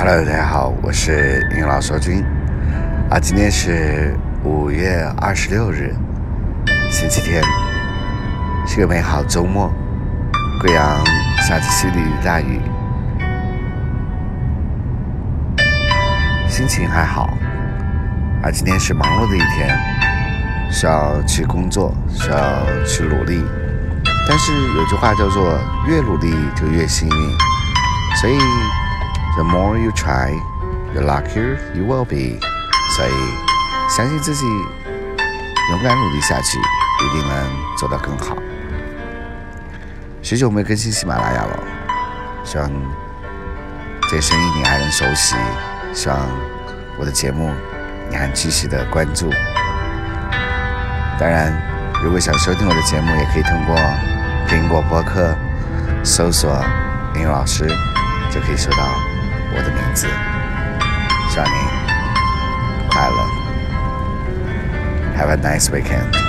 Hello，大家好，我是英老说君啊，今天是五月二十六日，星期天，是个美好周末。贵阳下起淅沥沥大雨，心情还好。啊，今天是忙碌的一天，需要去工作，需要去努力。但是有句话叫做“越努力就越幸运”，所以。The more you try, the luckier you will be。所以，相信自己，勇敢努力下去，一定能做到更好。许久没更新喜马拉雅了，希望这声音你还能熟悉，希望我的节目你还继续的关注。当然，如果想收听我的节目，也可以通过苹果播客搜索林老师，就可以收到。我的名字，祝您快乐。Have a nice weekend.